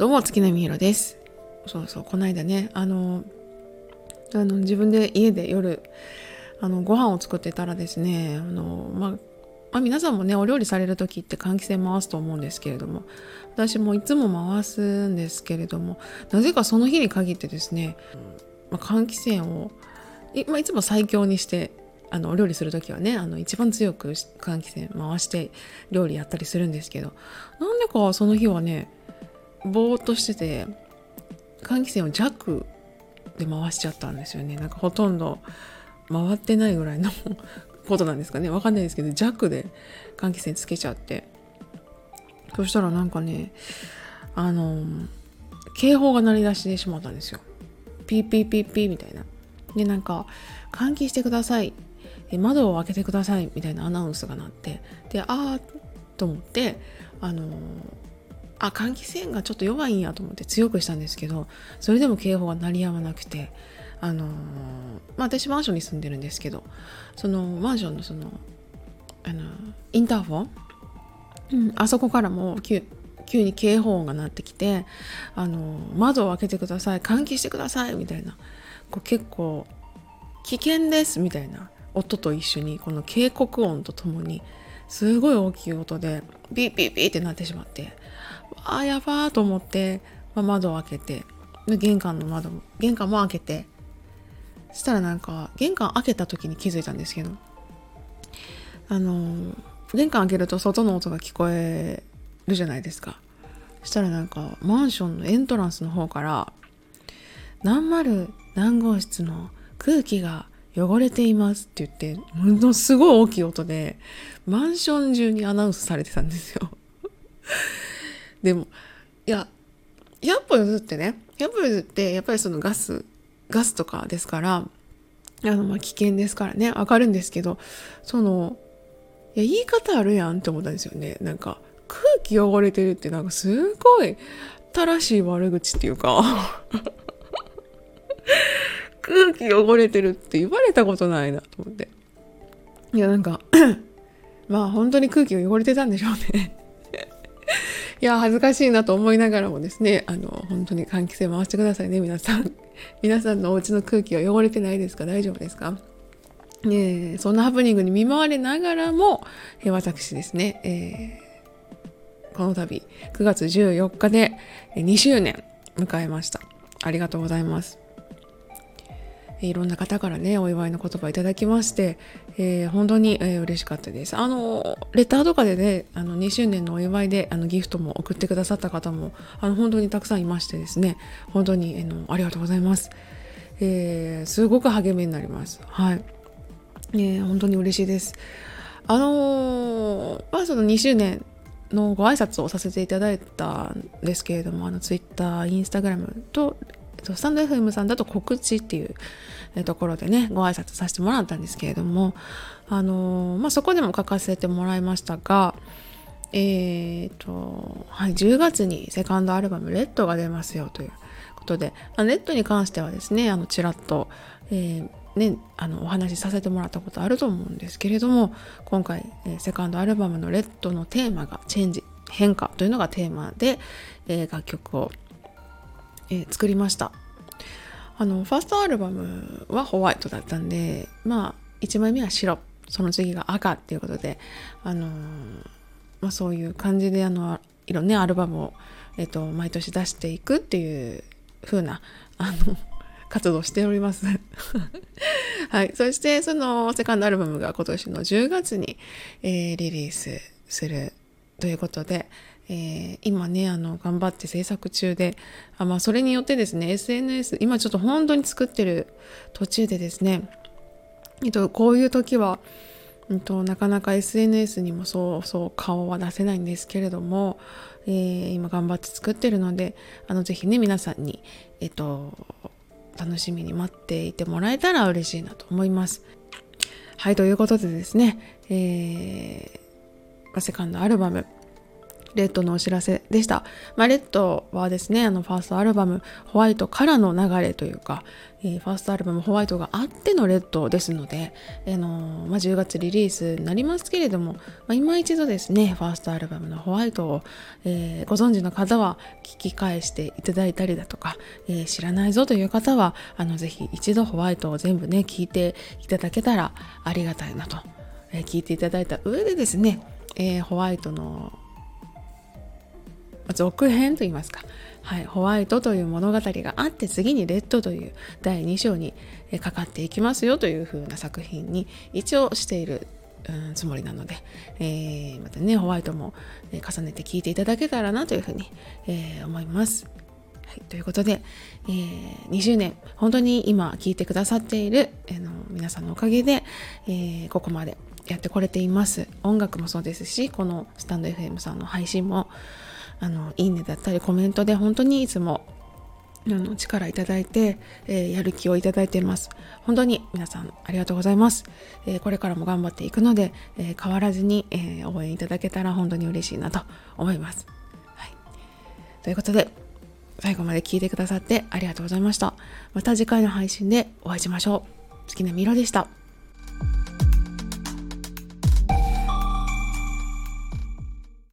どうも月並みひろです。そうそうこの間ねあのあの自分で家で夜あのご飯を作ってたらですねあの、まあ、まあ、皆さんもねお料理される時って換気扇回すと思うんですけれども私もいつも回すんですけれどもなぜかその日に限ってですね、ま、換気扇をい,、ま、いつも最強にしてあのお料理する時はねあの一番強く換気扇回して料理やったりするんですけどなんでかその日はねぼーっとしてて換気扇を弱で回しちゃったんですよね。なんかほとんど回ってないぐらいのことなんですかね。わかんないですけど弱で換気扇つけちゃって。そしたらなんかねあの警報が鳴り出してしまったんですよ。ピーピーピーピーみたいな。でなんか換気してください。窓を開けてください。みたいなアナウンスが鳴って。でああと思ってあのあ換気扇がちょっと弱いんやと思って強くしたんですけどそれでも警報が鳴りやまなくてあのまあ私マンションに住んでるんですけどそのマンションのそのあのインターフォン、うん、あそこからも急急に警報音が鳴ってきてあの窓を開けてください換気してくださいみたいな。こう結構危険ですみたいな。音と一緒にこの警告音とともにすごい大きい音でピーピーピーってなってしまってああやばーと思って、まあ、窓を開けて玄関の窓も玄関も開けてそしたらなんか玄関開けた時に気づいたんですけどあの玄関開けると外の音が聞こえるじゃないですか。そしたらなんかマンションのエントランスの方から何丸何号室の空気が汚れていますって言ってものすごい大きい音でマンション中にアナウンスされてたんですよ。でもいや100歩譲ってね100歩譲ってやっぱりそのガスガスとかですからあのまあ危険ですからねわかるんですけどそのいや言い方あるやんって思ったんですよね。なんか空気汚れてるってなんかすごい正しい悪口っていうか。空気汚れてるって言われたことないなと思って。いやなんかまあ本当に空気が汚れてたんでしょうね。いや恥ずかしいなと思いながらもですねあの本当に換気扇回してくださいね皆さん。皆さんのお家の空気は汚れてないですか？大丈夫ですか？ねそんなハプニングに見舞われながらも、え私ですね、えー、この度9月14日で2周年迎えました。ありがとうございます。いろんな方からねお祝いの言葉いただきまして、えー、本当に、えー、嬉しかったです。あのレターとかでねあの2周年のお祝いであのギフトも送ってくださった方もあの本当にたくさんいましてですね本当に、えー、のありがとうございます、えー、すごく励みになります。はい、えー、本当に嬉しいです。あのー、まあその2周年のご挨拶をさせていただいたんですけれどもあのツイッターインスタグラムとスタンド FM さんだと告知っていうところでねご挨拶させてもらったんですけれどもあのまあ、そこでも書かせてもらいましたがえーとはい、10月にセカンドアルバム「レッドが出ますよということでレッドに関してはですねあのちらっと、えーね、あのお話しさせてもらったことあると思うんですけれども今回、え、セカンドアルバムの「レッドのテーマが「チェンジ」変化というのがテーマで、えー、楽曲をえー、作りました。あのファーストアルバムはホワイトだったんでまあ1枚目は白。その次が赤っていうことであのー、まあ、そういう感じであのいろんなアルバムを、えーと、毎年出していくっていう風なあの活動しております。はい。そして、そのセカンドアルバムが今年の10月に、えー、リリースするということで、えー、今ねあの頑張って制作中であ、まあ、それによってですね SNS 今ちょっと本当に作ってる途中でですね、えっと、こういう時は、えっと、なかなか SNS にもそうそう顔は出せないんですけれども、えー、今頑張って作ってるのであのぜひね皆さんに、えっと、楽しみに待っていてもらえたら嬉しいなと思います。はいということでですね、えー、セカンドアルバムレッドのお知らせでした。まあ、レッドはですね、あのファーストアルバムホワイトからの流れというか、えー、ファーストアルバムホワイトがあってのレッドですので、あのー、まあ、10月リリースになりますけれども、まあ、今一度ですね、ファーストアルバムのホワイトを、えー、ご存知の方は聞き返していただいたりだとか、え知らないぞという方は、あのぜひ一度ホワイトを全部ね、聞いていただけたらありがたいなと、え聞いていただいた上でですね、えホワイトの続編といいますか、はい、ホワイトという物語があって次にレッドという第2章にかかっていきますよという風な作品に一応しているうん、つもりなので、えー、またねホワイトも、え重ねて聞いていただけたらなというふうに、えー、思います。はい、ということで、えー、20年本当に今聞いてくださっている、えー、の皆さんのおかげで、え、ここまでやってこれています。音楽もそうですしこのスタンド FM さんの配信もあのいいねだったりコメントで本当にいつもあの力いただいて、えー、やる気をいただいています。本当に皆さんありがとうございます。えー、これからも頑張っていくので、えー、変わらずに、え応援いただけたら本当に嬉しいなと思います。はい、ということで、最後まで聞いてくださってありがとうございました。また次回の配信でお会いしましょう。好きなみろでした。